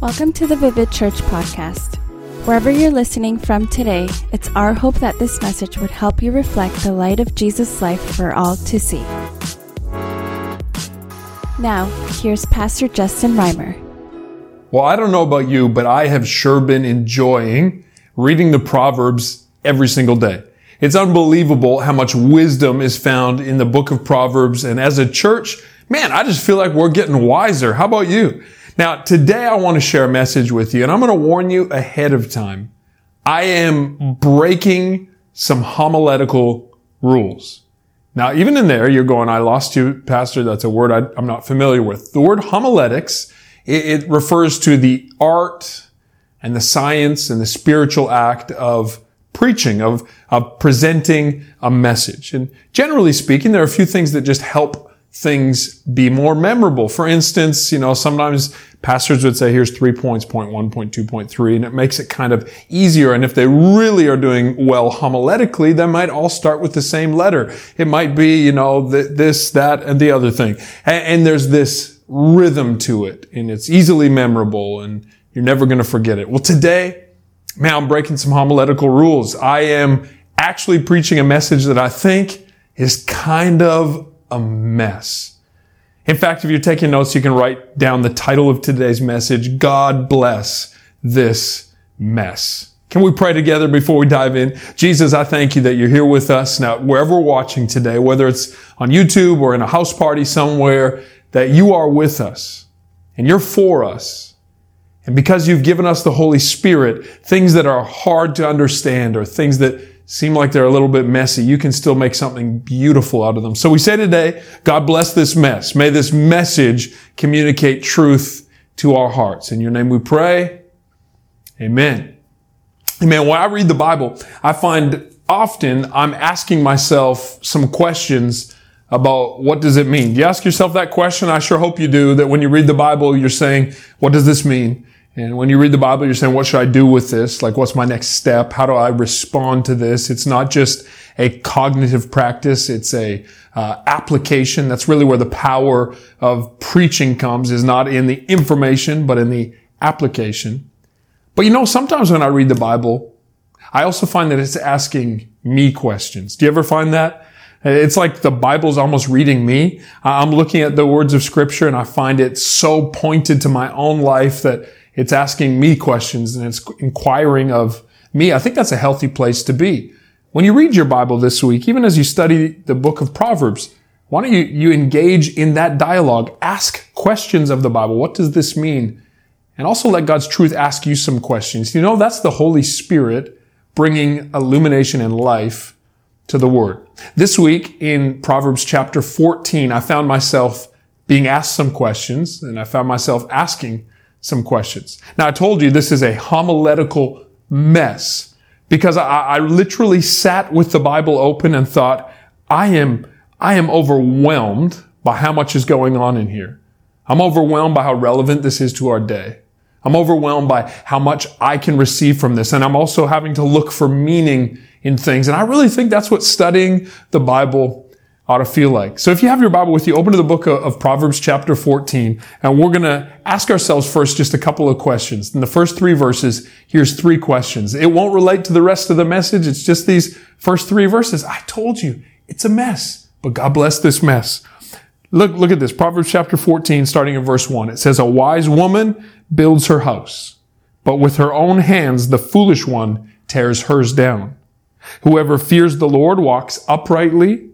Welcome to the Vivid Church podcast. Wherever you're listening from today, it's our hope that this message would help you reflect the light of Jesus' life for all to see. Now, here's Pastor Justin Reimer. Well, I don't know about you, but I have sure been enjoying reading the Proverbs every single day. It's unbelievable how much wisdom is found in the book of Proverbs. And as a church, man, I just feel like we're getting wiser. How about you? Now, today I want to share a message with you and I'm going to warn you ahead of time. I am breaking some homiletical rules. Now, even in there, you're going, I lost you, Pastor. That's a word I, am not familiar with. The word homiletics, it, it refers to the art and the science and the spiritual act of preaching, of, of presenting a message. And generally speaking, there are a few things that just help things be more memorable. For instance, you know, sometimes pastors would say, here's three points, point one, point two, point three, and it makes it kind of easier. And if they really are doing well homiletically, they might all start with the same letter. It might be, you know, th- this, that, and the other thing. And, and there's this rhythm to it, and it's easily memorable, and you're never going to forget it. Well, today, man, I'm breaking some homiletical rules. I am actually preaching a message that I think is kind of a mess. In fact, if you're taking notes, you can write down the title of today's message, God bless this mess. Can we pray together before we dive in? Jesus, I thank you that you're here with us now, wherever we're watching today, whether it's on YouTube or in a house party somewhere, that you are with us and you're for us. And because you've given us the Holy Spirit, things that are hard to understand or things that seem like they're a little bit messy, you can still make something beautiful out of them. So we say today, God bless this mess. May this message communicate truth to our hearts. In your name we pray. Amen. Amen. When I read the Bible, I find often I'm asking myself some questions about what does it mean? Do you ask yourself that question? I sure hope you do, that when you read the Bible, you're saying, what does this mean? And when you read the Bible, you're saying, what should I do with this? Like, what's my next step? How do I respond to this? It's not just a cognitive practice. It's a uh, application. That's really where the power of preaching comes is not in the information, but in the application. But you know, sometimes when I read the Bible, I also find that it's asking me questions. Do you ever find that? It's like the Bible's almost reading me. I'm looking at the words of scripture and I find it so pointed to my own life that it's asking me questions and it's inquiring of me. I think that's a healthy place to be. When you read your Bible this week, even as you study the book of Proverbs, why don't you, you engage in that dialogue? Ask questions of the Bible. What does this mean? And also let God's truth ask you some questions. You know, that's the Holy Spirit bringing illumination and life to the Word. This week in Proverbs chapter 14, I found myself being asked some questions and I found myself asking some questions. Now I told you this is a homiletical mess because I, I literally sat with the Bible open and thought, I am, I am overwhelmed by how much is going on in here. I'm overwhelmed by how relevant this is to our day. I'm overwhelmed by how much I can receive from this. And I'm also having to look for meaning in things. And I really think that's what studying the Bible ought to feel like. So if you have your Bible with you, open to the book of, Proverbs chapter 14, and we're going to ask ourselves first just a couple of questions. In the first three verses, here's three questions. It won't relate to the rest of the message. It's just these first three verses. I told you, it's a mess, but God bless this mess. Look, look at this. Proverbs chapter 14, starting in verse 1. It says, A wise woman builds her house, but with her own hands the foolish one tears hers down. Whoever fears the Lord walks uprightly,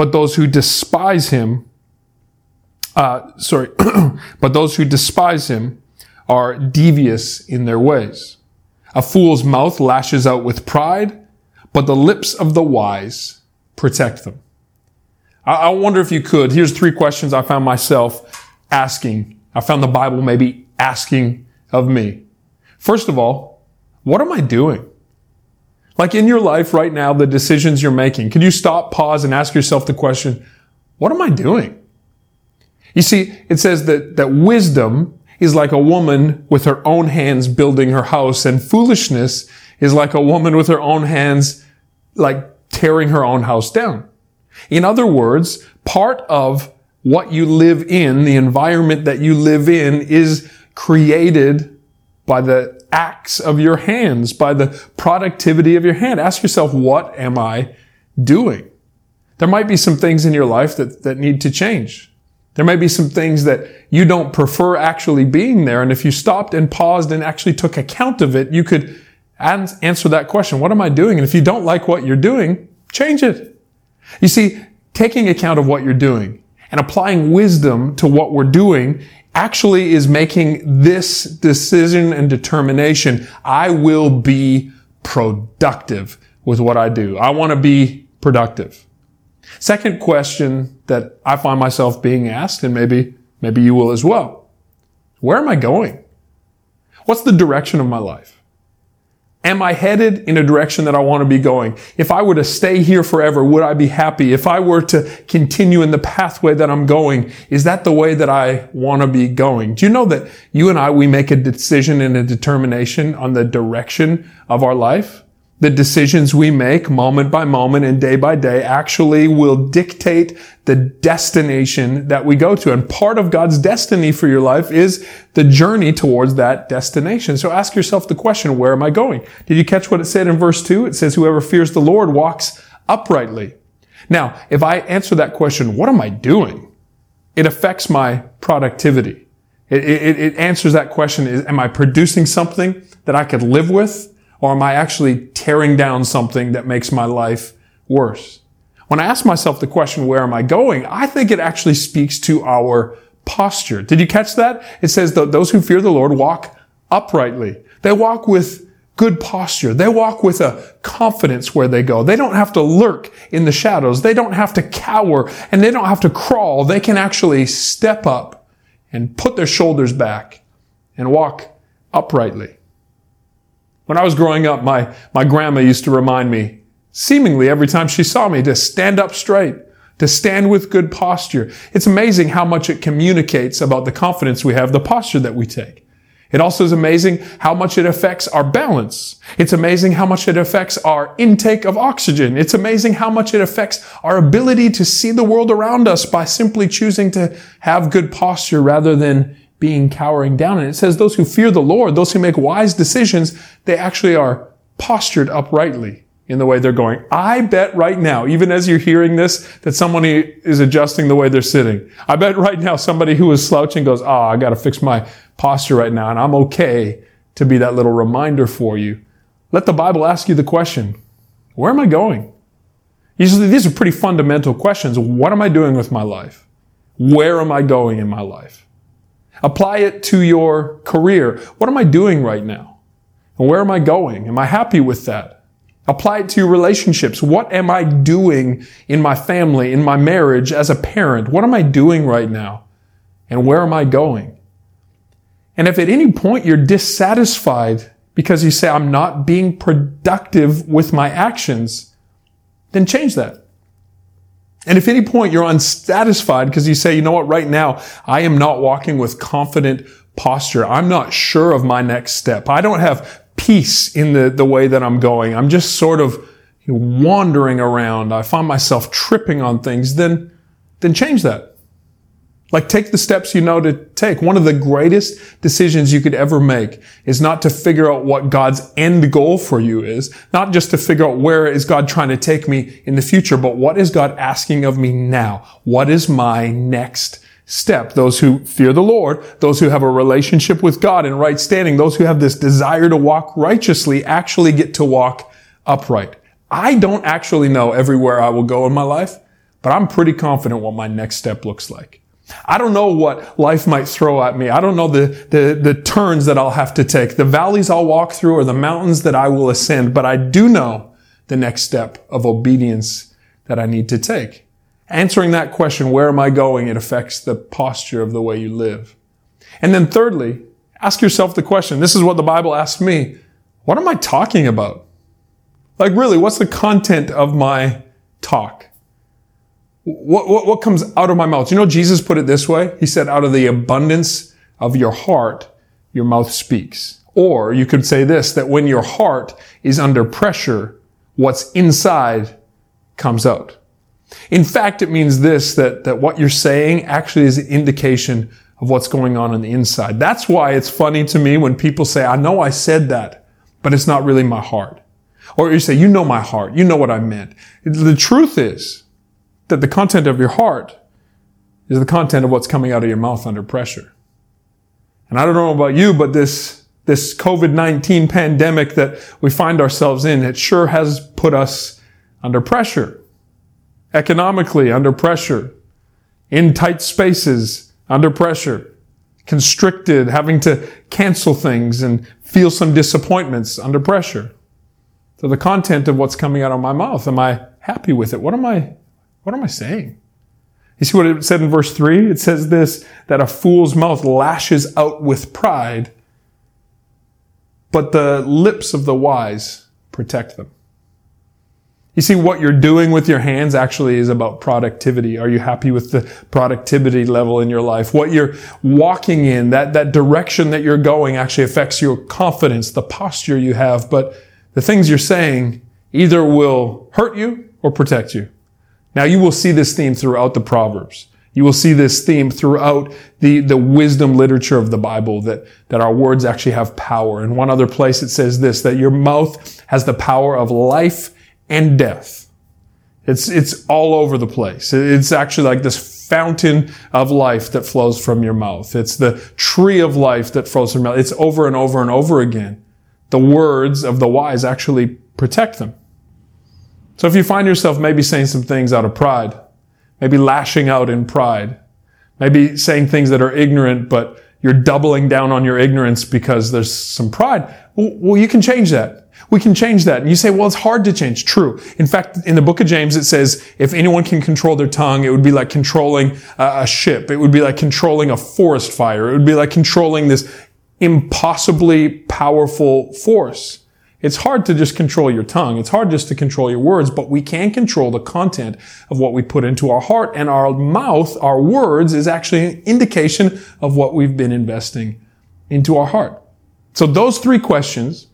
but those who despise him, uh, sorry, but those who despise him are devious in their ways. A fool's mouth lashes out with pride, but the lips of the wise protect them. I, I wonder if you could. Here's three questions I found myself asking. I found the Bible maybe asking of me. First of all, what am I doing? Like in your life right now, the decisions you're making, can you stop, pause, and ask yourself the question, what am I doing? You see, it says that, that wisdom is like a woman with her own hands building her house, and foolishness is like a woman with her own hands, like tearing her own house down. In other words, part of what you live in, the environment that you live in is created by the acts of your hands, by the productivity of your hand. Ask yourself, what am I doing? There might be some things in your life that, that need to change. There may be some things that you don't prefer actually being there. And if you stopped and paused and actually took account of it, you could answer that question. What am I doing? And if you don't like what you're doing, change it. You see, taking account of what you're doing and applying wisdom to what we're doing actually is making this decision and determination. I will be productive with what I do. I want to be productive. Second question that I find myself being asked, and maybe, maybe you will as well. Where am I going? What's the direction of my life? Am I headed in a direction that I want to be going? If I were to stay here forever, would I be happy? If I were to continue in the pathway that I'm going, is that the way that I want to be going? Do you know that you and I, we make a decision and a determination on the direction of our life? The decisions we make moment by moment and day by day actually will dictate the destination that we go to. And part of God's destiny for your life is the journey towards that destination. So ask yourself the question, where am I going? Did you catch what it said in verse two? It says, whoever fears the Lord walks uprightly. Now, if I answer that question, what am I doing? It affects my productivity. It, it, it answers that question, is, am I producing something that I could live with? Or am I actually tearing down something that makes my life worse? When I ask myself the question, where am I going? I think it actually speaks to our posture. Did you catch that? It says that those who fear the Lord walk uprightly. They walk with good posture. They walk with a confidence where they go. They don't have to lurk in the shadows. They don't have to cower and they don't have to crawl. They can actually step up and put their shoulders back and walk uprightly. When I was growing up, my, my grandma used to remind me, seemingly every time she saw me, to stand up straight, to stand with good posture. It's amazing how much it communicates about the confidence we have, the posture that we take. It also is amazing how much it affects our balance. It's amazing how much it affects our intake of oxygen. It's amazing how much it affects our ability to see the world around us by simply choosing to have good posture rather than being cowering down. And it says those who fear the Lord, those who make wise decisions, they actually are postured uprightly in the way they're going. I bet right now, even as you're hearing this, that somebody is adjusting the way they're sitting. I bet right now somebody who is slouching goes, ah, oh, I got to fix my posture right now. And I'm okay to be that little reminder for you. Let the Bible ask you the question, where am I going? Usually these are pretty fundamental questions. What am I doing with my life? Where am I going in my life? Apply it to your career. What am I doing right now? And where am I going? Am I happy with that? Apply it to your relationships. What am I doing in my family, in my marriage, as a parent? What am I doing right now? And where am I going? And if at any point you're dissatisfied because you say, I'm not being productive with my actions, then change that. And if any point you're unsatisfied because you say, you know what, right now, I am not walking with confident posture. I'm not sure of my next step. I don't have peace in the, the way that I'm going. I'm just sort of wandering around. I find myself tripping on things. Then, then change that. Like take the steps you know to take. One of the greatest decisions you could ever make is not to figure out what God's end goal for you is, not just to figure out where is God trying to take me in the future, but what is God asking of me now? What is my next step? Those who fear the Lord, those who have a relationship with God in right standing, those who have this desire to walk righteously actually get to walk upright. I don't actually know everywhere I will go in my life, but I'm pretty confident what my next step looks like. I don't know what life might throw at me. I don't know the, the, the turns that I'll have to take, the valleys I'll walk through or the mountains that I will ascend, but I do know the next step of obedience that I need to take. Answering that question, where am I going? It affects the posture of the way you live. And then thirdly, ask yourself the question. This is what the Bible asks me. What am I talking about? Like really, what's the content of my talk? What, what, what comes out of my mouth? You know, Jesus put it this way. He said, out of the abundance of your heart, your mouth speaks. Or you could say this, that when your heart is under pressure, what's inside comes out. In fact, it means this, that, that what you're saying actually is an indication of what's going on on the inside. That's why it's funny to me when people say, I know I said that, but it's not really my heart. Or you say, you know my heart. You know what I meant. The truth is that the content of your heart is the content of what's coming out of your mouth under pressure. And I don't know about you, but this, this COVID-19 pandemic that we find ourselves in, it sure has put us under pressure. Economically, under pressure. In tight spaces, under pressure. Constricted, having to cancel things and feel some disappointments under pressure. So the content of what's coming out of my mouth, am I happy with it? What am I, what am I saying? You see what it said in verse three? It says this, that a fool's mouth lashes out with pride, but the lips of the wise protect them. You see, what you're doing with your hands actually is about productivity. Are you happy with the productivity level in your life? What you're walking in, that, that direction that you're going actually affects your confidence, the posture you have. But the things you're saying either will hurt you or protect you. Now you will see this theme throughout the Proverbs. You will see this theme throughout the, the wisdom literature of the Bible that, that our words actually have power. In one other place it says this, that your mouth has the power of life and death. It's, it's all over the place. It's actually like this fountain of life that flows from your mouth. It's the tree of life that flows from your mouth. It's over and over and over again the words of the wise actually protect them. So if you find yourself maybe saying some things out of pride, maybe lashing out in pride, maybe saying things that are ignorant, but you're doubling down on your ignorance because there's some pride, well, you can change that. We can change that. And you say, well, it's hard to change. True. In fact, in the book of James, it says, if anyone can control their tongue, it would be like controlling a ship. It would be like controlling a forest fire. It would be like controlling this impossibly powerful force. It's hard to just control your tongue. It's hard just to control your words, but we can control the content of what we put into our heart and our mouth, our words is actually an indication of what we've been investing into our heart. So those three questions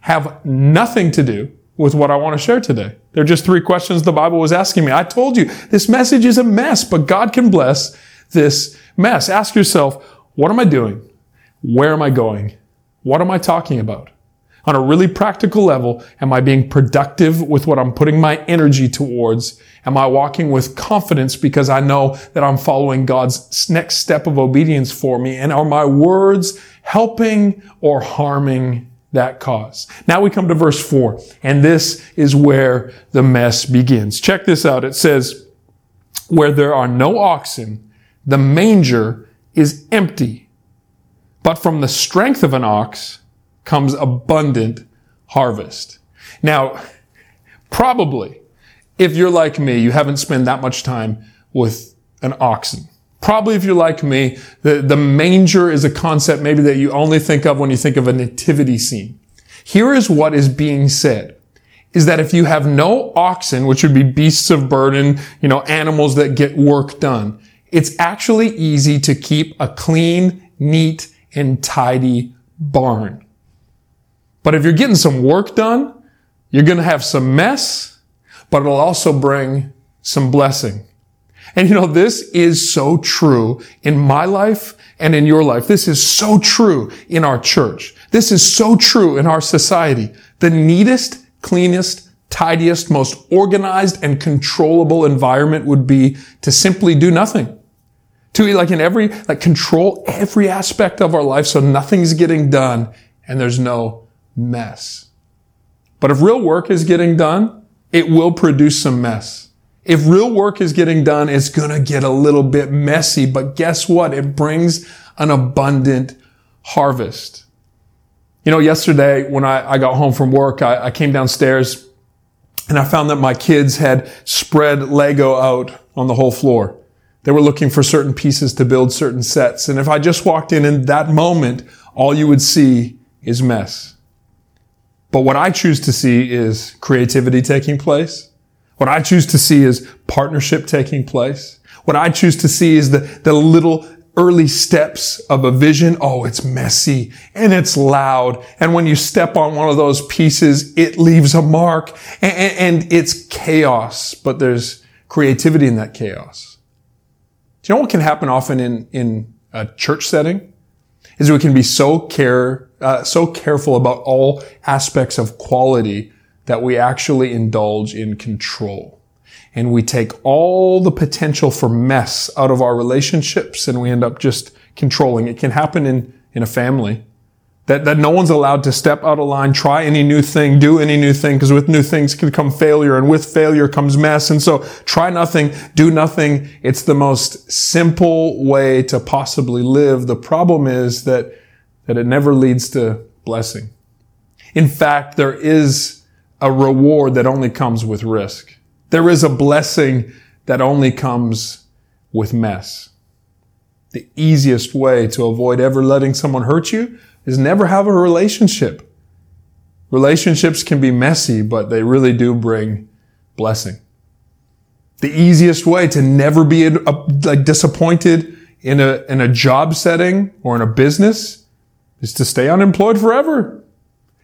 have nothing to do with what I want to share today. They're just three questions the Bible was asking me. I told you this message is a mess, but God can bless this mess. Ask yourself, what am I doing? Where am I going? What am I talking about? On a really practical level, am I being productive with what I'm putting my energy towards? Am I walking with confidence because I know that I'm following God's next step of obedience for me? And are my words helping or harming that cause? Now we come to verse four, and this is where the mess begins. Check this out. It says, where there are no oxen, the manger is empty but from the strength of an ox comes abundant harvest. Now, probably, if you're like me, you haven't spent that much time with an oxen. Probably if you're like me, the, the manger is a concept maybe that you only think of when you think of a nativity scene. Here is what is being said. Is that if you have no oxen, which would be beasts of burden, you know, animals that get work done, it's actually easy to keep a clean, neat, and tidy barn. But if you're getting some work done, you're going to have some mess, but it'll also bring some blessing. And you know, this is so true in my life and in your life. This is so true in our church. This is so true in our society. The neatest, cleanest, tidiest, most organized and controllable environment would be to simply do nothing to like in every, like control every aspect of our life so nothing's getting done and there's no mess. But if real work is getting done, it will produce some mess. If real work is getting done, it's to get a little bit messy, but guess what? It brings an abundant harvest. You know, yesterday when I, I got home from work, I, I came downstairs and I found that my kids had spread Lego out on the whole floor. They were looking for certain pieces to build certain sets. And if I just walked in in that moment, all you would see is mess. But what I choose to see is creativity taking place. What I choose to see is partnership taking place. What I choose to see is the, the little early steps of a vision. Oh, it's messy and it's loud. And when you step on one of those pieces, it leaves a mark and, and it's chaos, but there's creativity in that chaos. Do you know what can happen often in, in a church setting is we can be so care, uh, so careful about all aspects of quality that we actually indulge in control. And we take all the potential for mess out of our relationships and we end up just controlling. It can happen in, in a family. That, that no one's allowed to step out of line, try any new thing, do any new thing, because with new things can come failure, and with failure comes mess. And so try nothing, do nothing. It's the most simple way to possibly live. The problem is that, that it never leads to blessing. In fact, there is a reward that only comes with risk. There is a blessing that only comes with mess. The easiest way to avoid ever letting someone hurt you is never have a relationship. Relationships can be messy, but they really do bring blessing. The easiest way to never be uh, like disappointed in a, in a job setting or in a business is to stay unemployed forever.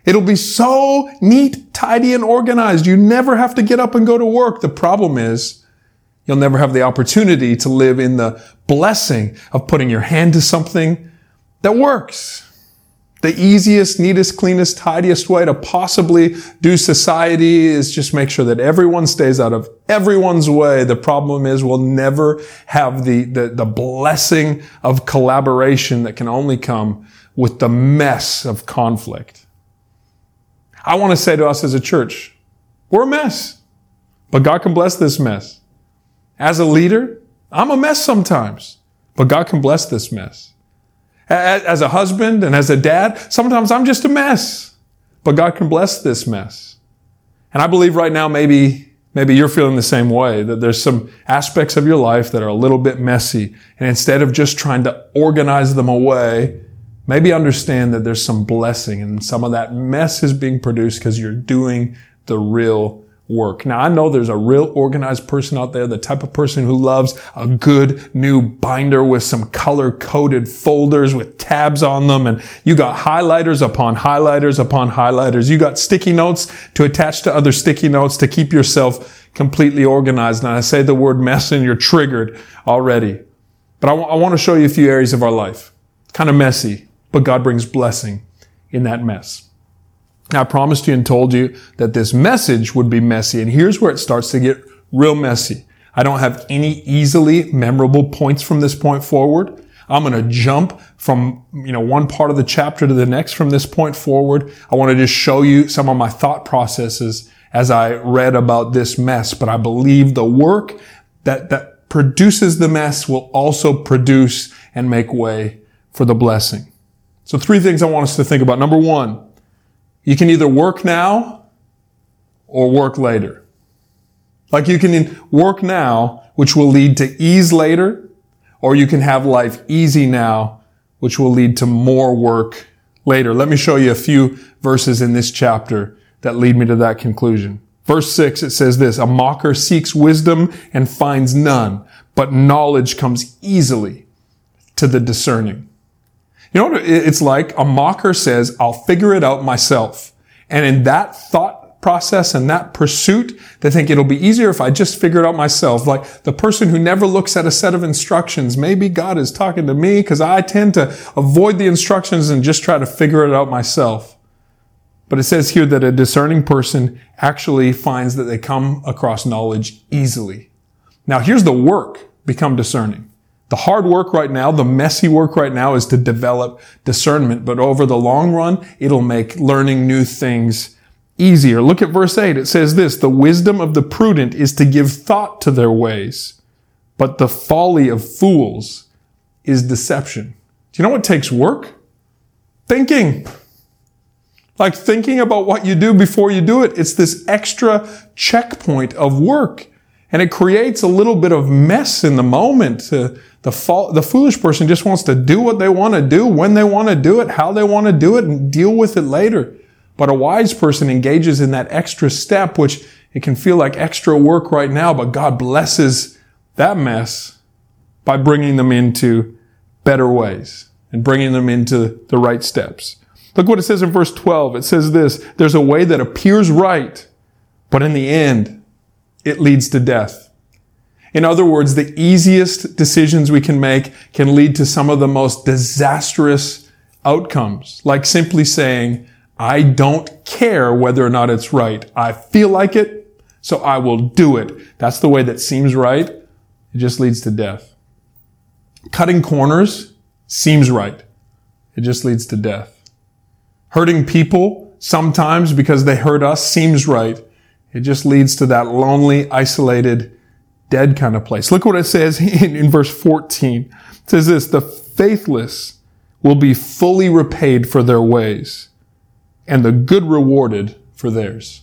It'll be so neat, tidy, and organized. You never have to get up and go to work. The problem is you'll never have the opportunity to live in the blessing of putting your hand to something that works. The easiest, neatest, cleanest, tidiest way to possibly do society is just make sure that everyone stays out of everyone's way. The problem is we'll never have the, the, the blessing of collaboration that can only come with the mess of conflict. I want to say to us as a church, we're a mess, but God can bless this mess. As a leader, I'm a mess sometimes, but God can bless this mess. As a husband and as a dad, sometimes I'm just a mess, but God can bless this mess. And I believe right now maybe, maybe you're feeling the same way, that there's some aspects of your life that are a little bit messy. And instead of just trying to organize them away, maybe understand that there's some blessing and some of that mess is being produced because you're doing the real work. Now I know there's a real organized person out there, the type of person who loves a good new binder with some color coded folders with tabs on them. And you got highlighters upon highlighters upon highlighters. You got sticky notes to attach to other sticky notes to keep yourself completely organized. And I say the word mess and you're triggered already. But I, w- I want to show you a few areas of our life. Kind of messy, but God brings blessing in that mess. I promised you and told you that this message would be messy. And here's where it starts to get real messy. I don't have any easily memorable points from this point forward. I'm going to jump from, you know, one part of the chapter to the next from this point forward. I want to just show you some of my thought processes as I read about this mess, but I believe the work that, that produces the mess will also produce and make way for the blessing. So three things I want us to think about. Number one, you can either work now or work later. Like you can work now, which will lead to ease later, or you can have life easy now, which will lead to more work later. Let me show you a few verses in this chapter that lead me to that conclusion. Verse six, it says this, a mocker seeks wisdom and finds none, but knowledge comes easily to the discerning. You know what it's like? A mocker says, I'll figure it out myself. And in that thought process and that pursuit, they think it'll be easier if I just figure it out myself. Like the person who never looks at a set of instructions, maybe God is talking to me because I tend to avoid the instructions and just try to figure it out myself. But it says here that a discerning person actually finds that they come across knowledge easily. Now here's the work, become discerning. The hard work right now, the messy work right now is to develop discernment, but over the long run, it'll make learning new things easier. Look at verse 8. It says this, the wisdom of the prudent is to give thought to their ways, but the folly of fools is deception. Do you know what takes work? Thinking. Like thinking about what you do before you do it. It's this extra checkpoint of work. And it creates a little bit of mess in the moment. To, the, the foolish person just wants to do what they want to do, when they want to do it, how they want to do it, and deal with it later. But a wise person engages in that extra step, which it can feel like extra work right now, but God blesses that mess by bringing them into better ways and bringing them into the right steps. Look what it says in verse 12. It says this, there's a way that appears right, but in the end, it leads to death. In other words, the easiest decisions we can make can lead to some of the most disastrous outcomes, like simply saying, I don't care whether or not it's right. I feel like it, so I will do it. That's the way that seems right. It just leads to death. Cutting corners seems right. It just leads to death. Hurting people sometimes because they hurt us seems right. It just leads to that lonely, isolated, dead kind of place. Look what it says in, in verse 14. It says this, the faithless will be fully repaid for their ways and the good rewarded for theirs.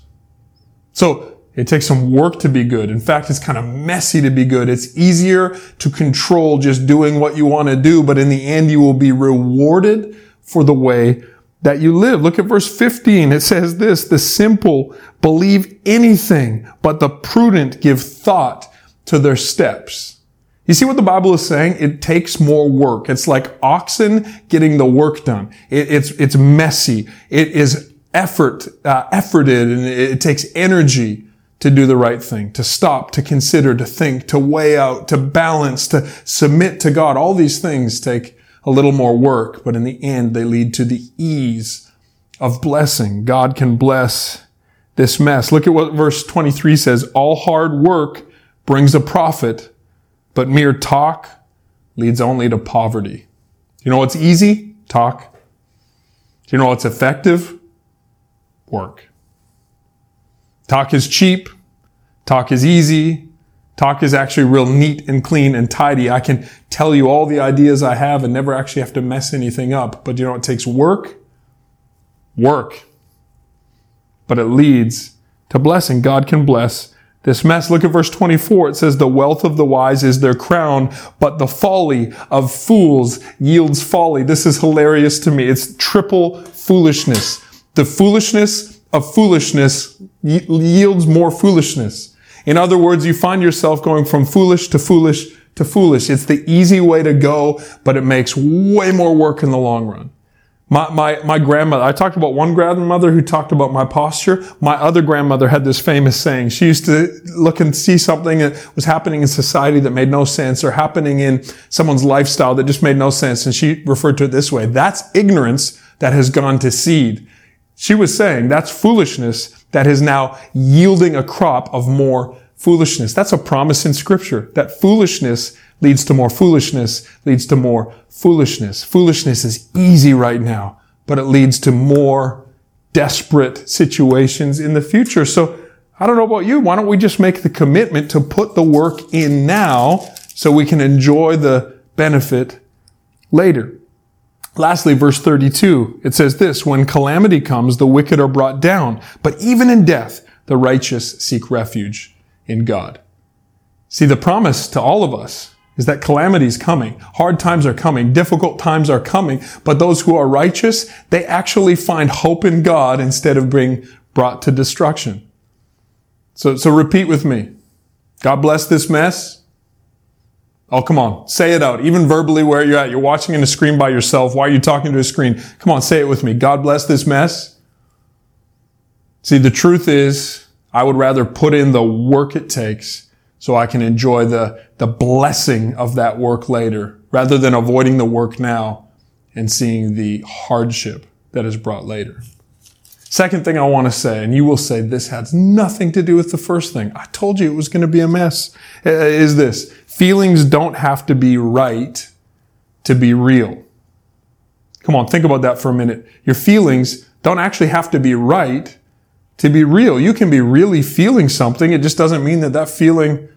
So it takes some work to be good. In fact, it's kind of messy to be good. It's easier to control just doing what you want to do, but in the end, you will be rewarded for the way that you live. Look at verse 15. It says this, the simple believe anything, but the prudent give thought to their steps. You see what the Bible is saying? It takes more work. It's like oxen getting the work done. It, it's, it's messy. It is effort, uh, efforted and it takes energy to do the right thing, to stop, to consider, to think, to weigh out, to balance, to submit to God. All these things take a little more work, but in the end, they lead to the ease of blessing. God can bless this mess. Look at what verse 23 says. All hard work brings a profit, but mere talk leads only to poverty. You know what's easy? Talk. Do you know what's effective? Work. Talk is cheap. Talk is easy. Talk is actually real neat and clean and tidy. I can tell you all the ideas I have and never actually have to mess anything up. But you know, it takes work. Work. But it leads to blessing. God can bless this mess. Look at verse 24. It says, the wealth of the wise is their crown, but the folly of fools yields folly. This is hilarious to me. It's triple foolishness. The foolishness of foolishness yields more foolishness. In other words, you find yourself going from foolish to foolish to foolish. It's the easy way to go, but it makes way more work in the long run. My, my, my grandmother, I talked about one grandmother who talked about my posture. My other grandmother had this famous saying. She used to look and see something that was happening in society that made no sense or happening in someone's lifestyle that just made no sense. And she referred to it this way. That's ignorance that has gone to seed. She was saying that's foolishness that is now yielding a crop of more foolishness. That's a promise in scripture that foolishness leads to more foolishness, leads to more foolishness. Foolishness is easy right now, but it leads to more desperate situations in the future. So I don't know about you. Why don't we just make the commitment to put the work in now so we can enjoy the benefit later? Lastly, verse 32, it says this, when calamity comes, the wicked are brought down, but even in death, the righteous seek refuge in God. See, the promise to all of us is that calamity is coming. Hard times are coming. Difficult times are coming. But those who are righteous, they actually find hope in God instead of being brought to destruction. So, so repeat with me. God bless this mess. Oh, come on. Say it out. Even verbally where you're at. You're watching in a screen by yourself. Why are you talking to a screen? Come on, say it with me. God bless this mess. See, the truth is, I would rather put in the work it takes so I can enjoy the, the blessing of that work later rather than avoiding the work now and seeing the hardship that is brought later. Second thing I want to say, and you will say this has nothing to do with the first thing. I told you it was going to be a mess. Uh, is this feelings don't have to be right to be real. Come on, think about that for a minute. Your feelings don't actually have to be right to be real. You can be really feeling something. It just doesn't mean that that feeling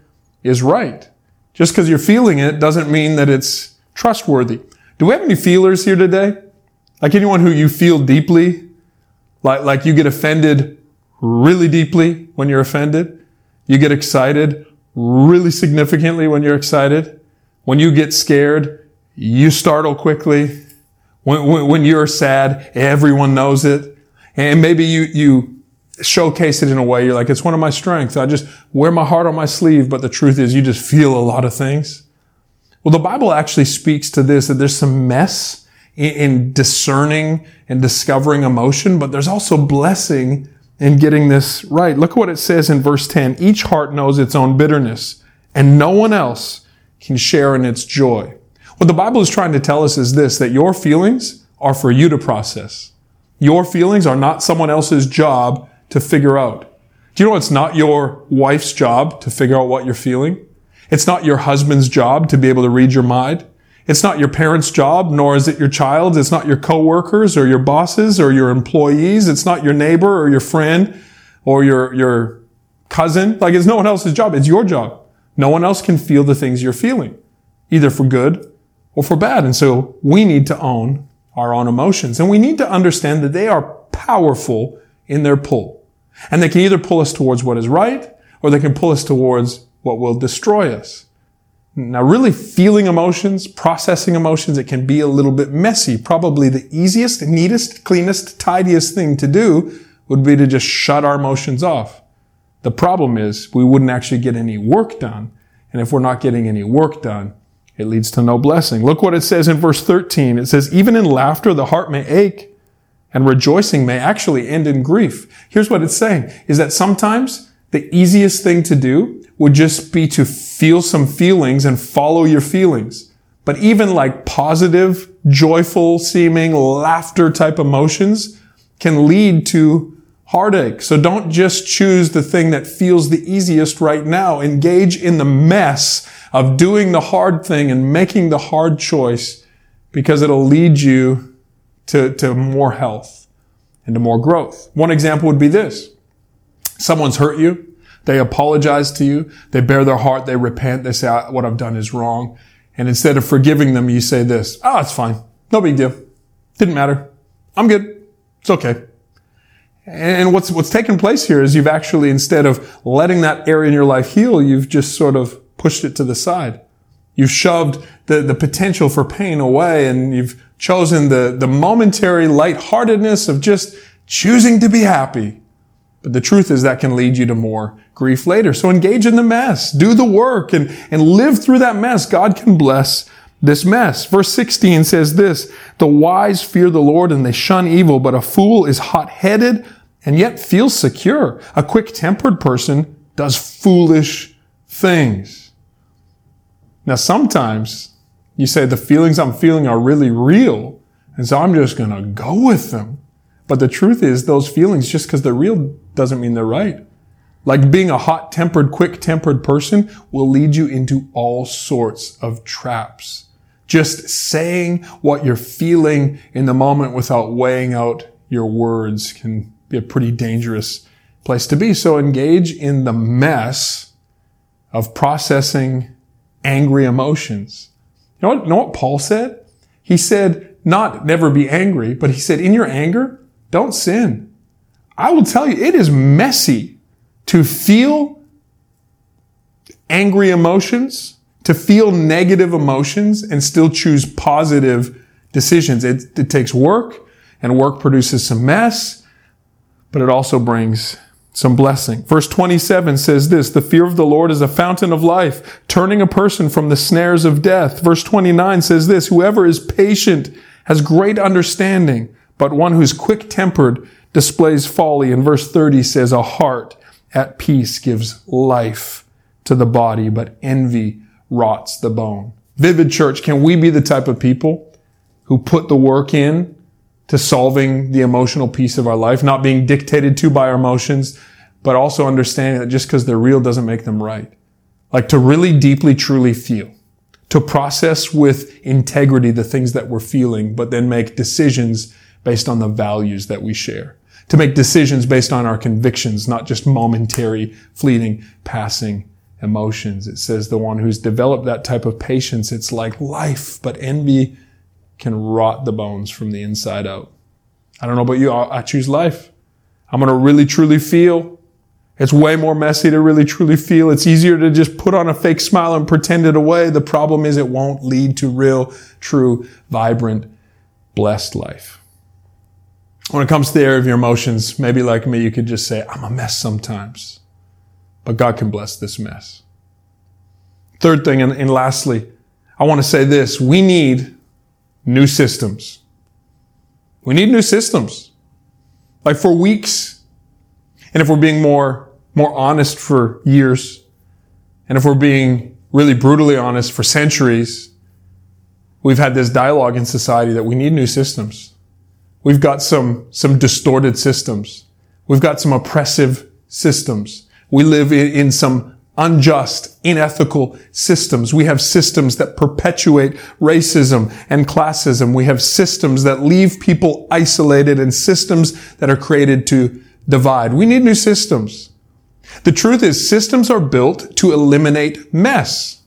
is right. Just because you're feeling it doesn't mean that it's trustworthy. Do we have any feelers here today? Like anyone who you feel deeply? Like, like you get offended really deeply when you're offended? You get excited really significantly when you're excited? When you get scared, you startle quickly? When, when, when you're sad, everyone knows it? And maybe you, you showcase it in a way you're like, it's one of my strengths. I just wear my heart on my sleeve. But the truth is you just feel a lot of things. Well, the Bible actually speaks to this, that there's some mess in, in discerning and discovering emotion, but there's also blessing in getting this right. Look at what it says in verse 10. Each heart knows its own bitterness and no one else can share in its joy. What the Bible is trying to tell us is this, that your feelings are for you to process. Your feelings are not someone else's job to figure out. Do you know it's not your wife's job to figure out what you're feeling? It's not your husband's job to be able to read your mind. It's not your parents' job, nor is it your child's. It's not your coworkers or your bosses or your employees. It's not your neighbor or your friend or your, your cousin. Like it's no one else's job. It's your job. No one else can feel the things you're feeling, either for good or for bad. And so we need to own our own emotions and we need to understand that they are powerful in their pull. And they can either pull us towards what is right or they can pull us towards what will destroy us. Now, really feeling emotions, processing emotions, it can be a little bit messy. Probably the easiest, neatest, cleanest, tidiest thing to do would be to just shut our emotions off. The problem is we wouldn't actually get any work done. And if we're not getting any work done, it leads to no blessing. Look what it says in verse 13. It says, even in laughter, the heart may ache and rejoicing may actually end in grief. Here's what it's saying is that sometimes the easiest thing to do would just be to feel some feelings and follow your feelings. But even like positive, joyful seeming laughter type emotions can lead to heartache. So don't just choose the thing that feels the easiest right now. Engage in the mess of doing the hard thing and making the hard choice because it'll lead you to, to more health and to more growth. One example would be this. Someone's hurt you. They apologize to you. They bare their heart. They repent. They say, what I've done is wrong. And instead of forgiving them, you say this, oh, it's fine. No big deal. Didn't matter. I'm good. It's okay. And what's, what's taken place here is you've actually, instead of letting that area in your life heal, you've just sort of pushed it to the side. You've shoved the, the potential for pain away and you've chosen the, the momentary lightheartedness of just choosing to be happy. But the truth is that can lead you to more grief later. So engage in the mess, do the work and, and live through that mess. God can bless this mess. Verse 16 says this, the wise fear the Lord and they shun evil, but a fool is hot-headed and yet feels secure. A quick-tempered person does foolish things. Now sometimes you say the feelings I'm feeling are really real. And so I'm just going to go with them. But the truth is those feelings, just because they're real doesn't mean they're right. Like being a hot tempered, quick tempered person will lead you into all sorts of traps. Just saying what you're feeling in the moment without weighing out your words can be a pretty dangerous place to be. So engage in the mess of processing angry emotions. You know what, you know what Paul said? He said, not never be angry, but he said, in your anger, don't sin. I will tell you, it is messy to feel angry emotions, to feel negative emotions and still choose positive decisions. It, it takes work and work produces some mess, but it also brings some blessing. Verse 27 says this, the fear of the Lord is a fountain of life, turning a person from the snares of death. Verse 29 says this, whoever is patient has great understanding, but one who's quick tempered displays folly. And verse 30 says, a heart at peace gives life to the body, but envy rots the bone. Vivid church, can we be the type of people who put the work in to solving the emotional piece of our life, not being dictated to by our emotions, but also understanding that just because they're real doesn't make them right. Like to really deeply, truly feel, to process with integrity the things that we're feeling, but then make decisions based on the values that we share. To make decisions based on our convictions, not just momentary, fleeting, passing emotions. It says the one who's developed that type of patience, it's like life, but envy can rot the bones from the inside out. I don't know about you. I choose life. I'm going to really truly feel. It's way more messy to really truly feel. It's easier to just put on a fake smile and pretend it away. The problem is it won't lead to real, true, vibrant, blessed life. When it comes to the area of your emotions, maybe like me, you could just say, I'm a mess sometimes. But God can bless this mess. Third thing, and, and lastly, I want to say this. We need new systems. We need new systems. Like for weeks, and if we're being more, more honest for years, And if we're being really brutally honest, for centuries, we've had this dialogue in society that we need new systems. We've got some, some distorted systems. We've got some oppressive systems. We live in, in some unjust, unethical systems. We have systems that perpetuate racism and classism. We have systems that leave people isolated and systems that are created to divide. We need new systems. The truth is systems are built to eliminate mess.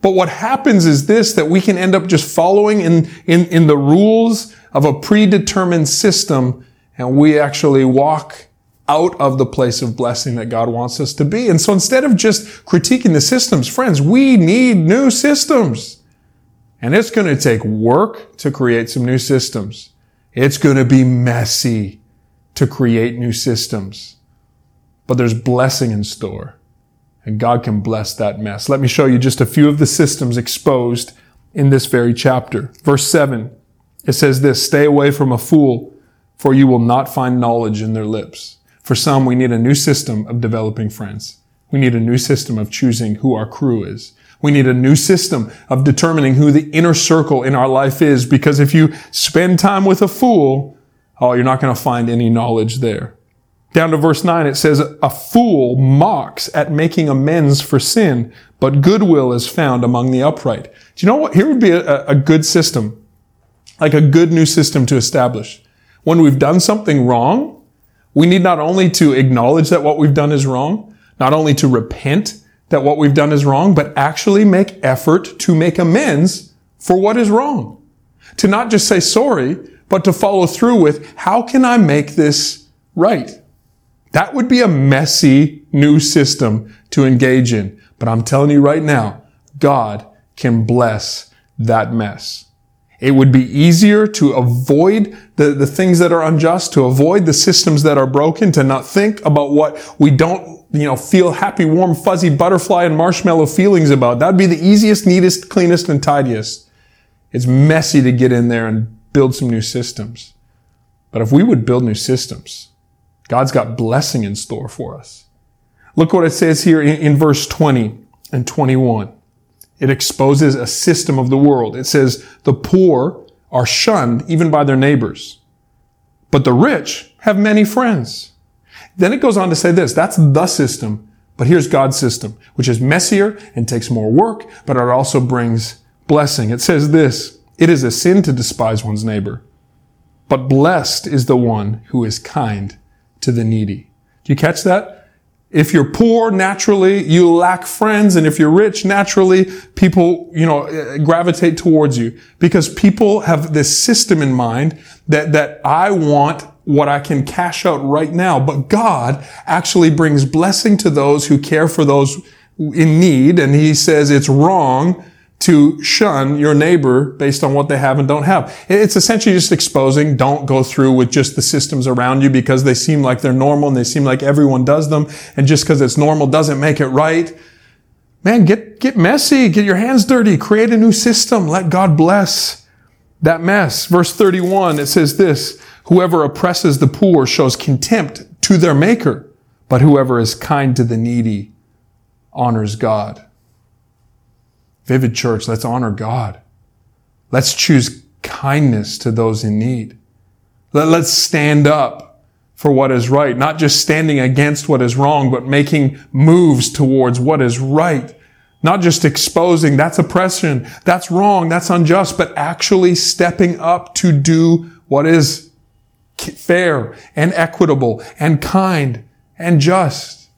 But what happens is this, that we can end up just following in, in, in the rules of a predetermined system and we actually walk out of the place of blessing that God wants us to be. And so instead of just critiquing the systems, friends, we need new systems. And it's going to take work to create some new systems. It's going to be messy to create new systems. But there's blessing in store. And God can bless that mess. Let me show you just a few of the systems exposed in this very chapter. Verse 7, it says this, stay away from a fool, for you will not find knowledge in their lips. For some, we need a new system of developing friends. We need a new system of choosing who our crew is. We need a new system of determining who the inner circle in our life is because if you spend time with a fool, oh, you're not going to find any knowledge there. Down to verse 9, it says, A fool mocks at making amends for sin, but goodwill is found among the upright. Do you know what? Here would be a, a good system, like a good new system to establish. When we've done something wrong, we need not only to acknowledge that what we've done is wrong, not only to repent that what we've done is wrong, but actually make effort to make amends for what is wrong. To not just say sorry, but to follow through with, how can I make this right? That would be a messy new system to engage in. But I'm telling you right now, God can bless that mess. It would be easier to avoid the, the things that are unjust, to avoid the systems that are broken, to not think about what we don't, you know, feel happy, warm, fuzzy butterfly and marshmallow feelings about. That'd be the easiest, neatest, cleanest, and tidiest. It's messy to get in there and build some new systems. But if we would build new systems, God's got blessing in store for us. Look what it says here in, in verse 20 and 21. It exposes a system of the world. It says the poor are shunned even by their neighbors, but the rich have many friends. Then it goes on to say this, that's the system, but here's God's system, which is messier and takes more work, but it also brings blessing. It says this, it is a sin to despise one's neighbor, but blessed is the one who is kind to the needy. Do you catch that? If you're poor, naturally, you lack friends. And if you're rich, naturally, people, you know, eh, gravitate towards you because people have this system in mind that, that I want what I can cash out right now. But God actually brings blessing to those who care for those in need. And he says it's wrong to shun your neighbor based on what they have and don't have. It's essentially just exposing, don't go through with just the systems around you because they seem like they're normal and they seem like everyone does them. And just because it's normal doesn't make it right. Man, get, get messy, get your hands dirty, create a new system, let God bless that mess. Verse 31, it says this, whoever oppresses the poor shows contempt to their maker, but whoever is kind to the needy honors God. Vivid Church, let's honor God. Let's choose kindness to those in need. Let, let's stand up for what is right, not just standing against what is wrong, but making moves towards what is right. Not just exposing that's oppression, that's wrong, that's unjust, but actually stepping up to do what is fair and equitable and kind and just.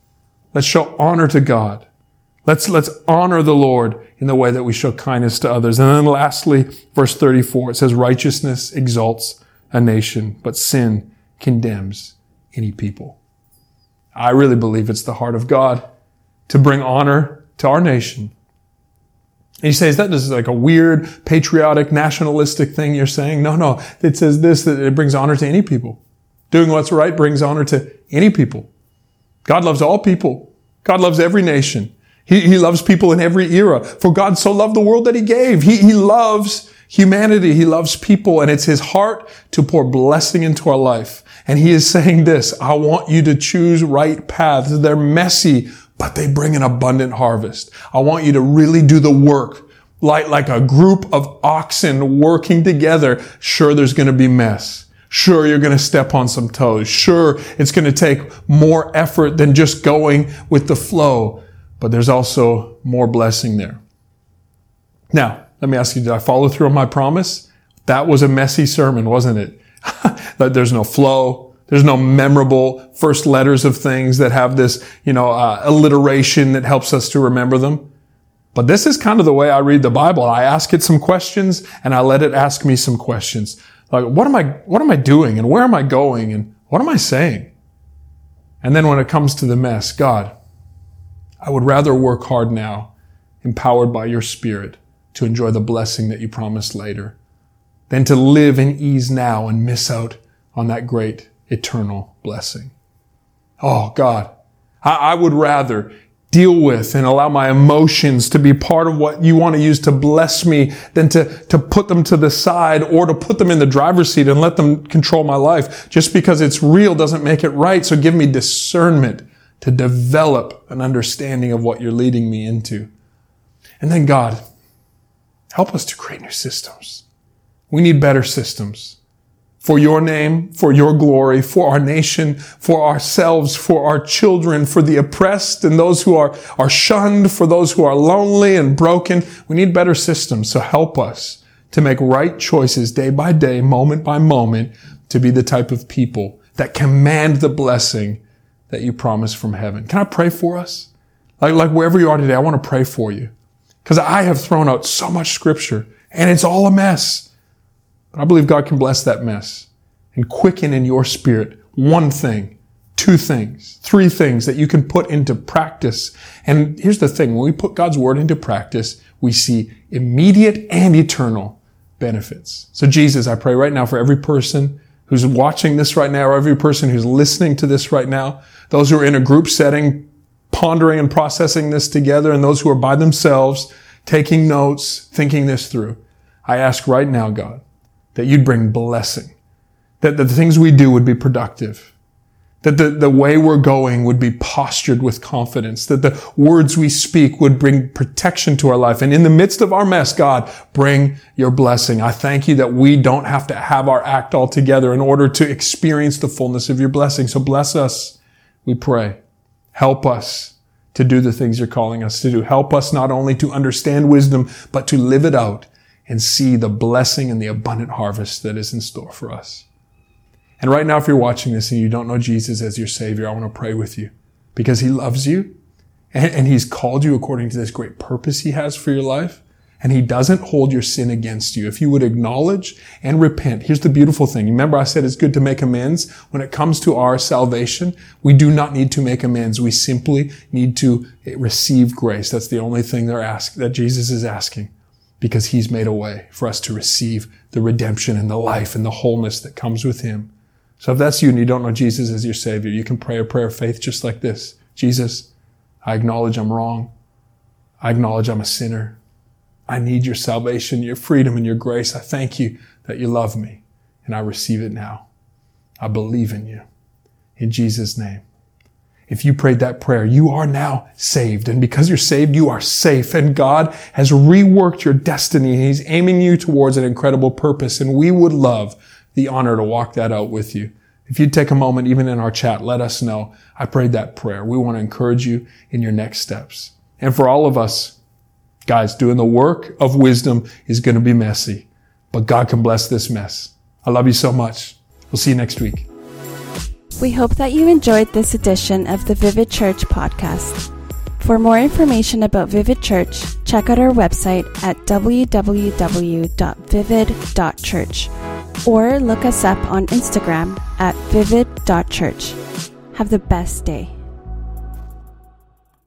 Let's show honor to God. Let's, let's honor the Lord in the way that we show kindness to others. And then lastly, verse 34, it says, righteousness exalts a nation, but sin condemns any people. I really believe it's the heart of God to bring honor to our nation. And he says that this is like a weird, patriotic, nationalistic thing you're saying. No, no. It says this, that it brings honor to any people. Doing what's right brings honor to any people. God loves all people. God loves every nation. He, he loves people in every era. For God so loved the world that he gave. He, he loves humanity. He loves people and it's his heart to pour blessing into our life. And he is saying this, I want you to choose right paths. They're messy, but they bring an abundant harvest. I want you to really do the work like, like a group of oxen working together. Sure, there's going to be mess. Sure, you're going to step on some toes. Sure, it's going to take more effort than just going with the flow, but there's also more blessing there. Now, let me ask you, did I follow through on my promise? That was a messy sermon, wasn't it? there's no flow. There's no memorable first letters of things that have this, you know, uh, alliteration that helps us to remember them. But this is kind of the way I read the Bible. I ask it some questions and I let it ask me some questions. Like, what am I, what am I doing and where am I going and what am I saying? And then when it comes to the mess, God, I would rather work hard now, empowered by your spirit to enjoy the blessing that you promised later than to live in ease now and miss out on that great eternal blessing. Oh God, I, I would rather deal with and allow my emotions to be part of what you want to use to bless me than to, to put them to the side or to put them in the driver's seat and let them control my life. Just because it's real doesn't make it right. So give me discernment to develop an understanding of what you're leading me into. And then God, help us to create new systems. We need better systems for your name, for your glory, for our nation, for ourselves, for our children, for the oppressed and those who are, are shunned, for those who are lonely and broken. We need better systems. So help us to make right choices day by day, moment by moment, to be the type of people that command the blessing that you promise from heaven. Can I pray for us? Like, like wherever you are today, I want to pray for you. Because I have thrown out so much scripture and it's all a mess. But I believe God can bless that mess and quicken in your spirit one thing, two things, three things that you can put into practice. And here's the thing. When we put God's word into practice, we see immediate and eternal benefits. So Jesus, I pray right now for every person who's watching this right now, or every person who's listening to this right now, those who are in a group setting, pondering and processing this together, and those who are by themselves, taking notes, thinking this through. I ask right now, God, that you'd bring blessing, that the things we do would be productive, that the, the way we're going would be postured with confidence, that the words we speak would bring protection to our life. And in the midst of our mess, God, bring your blessing. I thank you that we don't have to have our act all together in order to experience the fullness of your blessing. So bless us, we pray. Help us to do the things you're calling us to do. Help us not only to understand wisdom, but to live it out and see the blessing and the abundant harvest that is in store for us. And right now, if you're watching this and you don't know Jesus as your Savior, I want to pray with you because He loves you and, and He's called you according to this great purpose He has for your life. And He doesn't hold your sin against you. If you would acknowledge and repent, here's the beautiful thing. Remember I said it's good to make amends. When it comes to our salvation, we do not need to make amends. We simply need to receive grace. That's the only thing they're asking, that Jesus is asking because he's made a way for us to receive the redemption and the life and the wholeness that comes with him. So if that's you and you don't know Jesus as your savior, you can pray a prayer of faith just like this. Jesus, I acknowledge I'm wrong. I acknowledge I'm a sinner. I need your salvation, your freedom, and your grace. I thank you that you love me and I receive it now. I believe in you. In Jesus' name. If you prayed that prayer, you are now saved. And because you're saved, you are safe. And God has reworked your destiny He's aiming you towards an incredible purpose. And we would love the honor to walk that out with you. If you'd take a moment, even in our chat, let us know. I prayed that prayer. We want to encourage you in your next steps. And for all of us, guys, doing the work of wisdom is going to be messy, but God can bless this mess. I love you so much. We'll see you next week. We hope that you enjoyed this edition of the Vivid Church podcast. For more information about Vivid Church, check out our website at www.vivid.church or look us up on Instagram at vivid.church. Have the best day.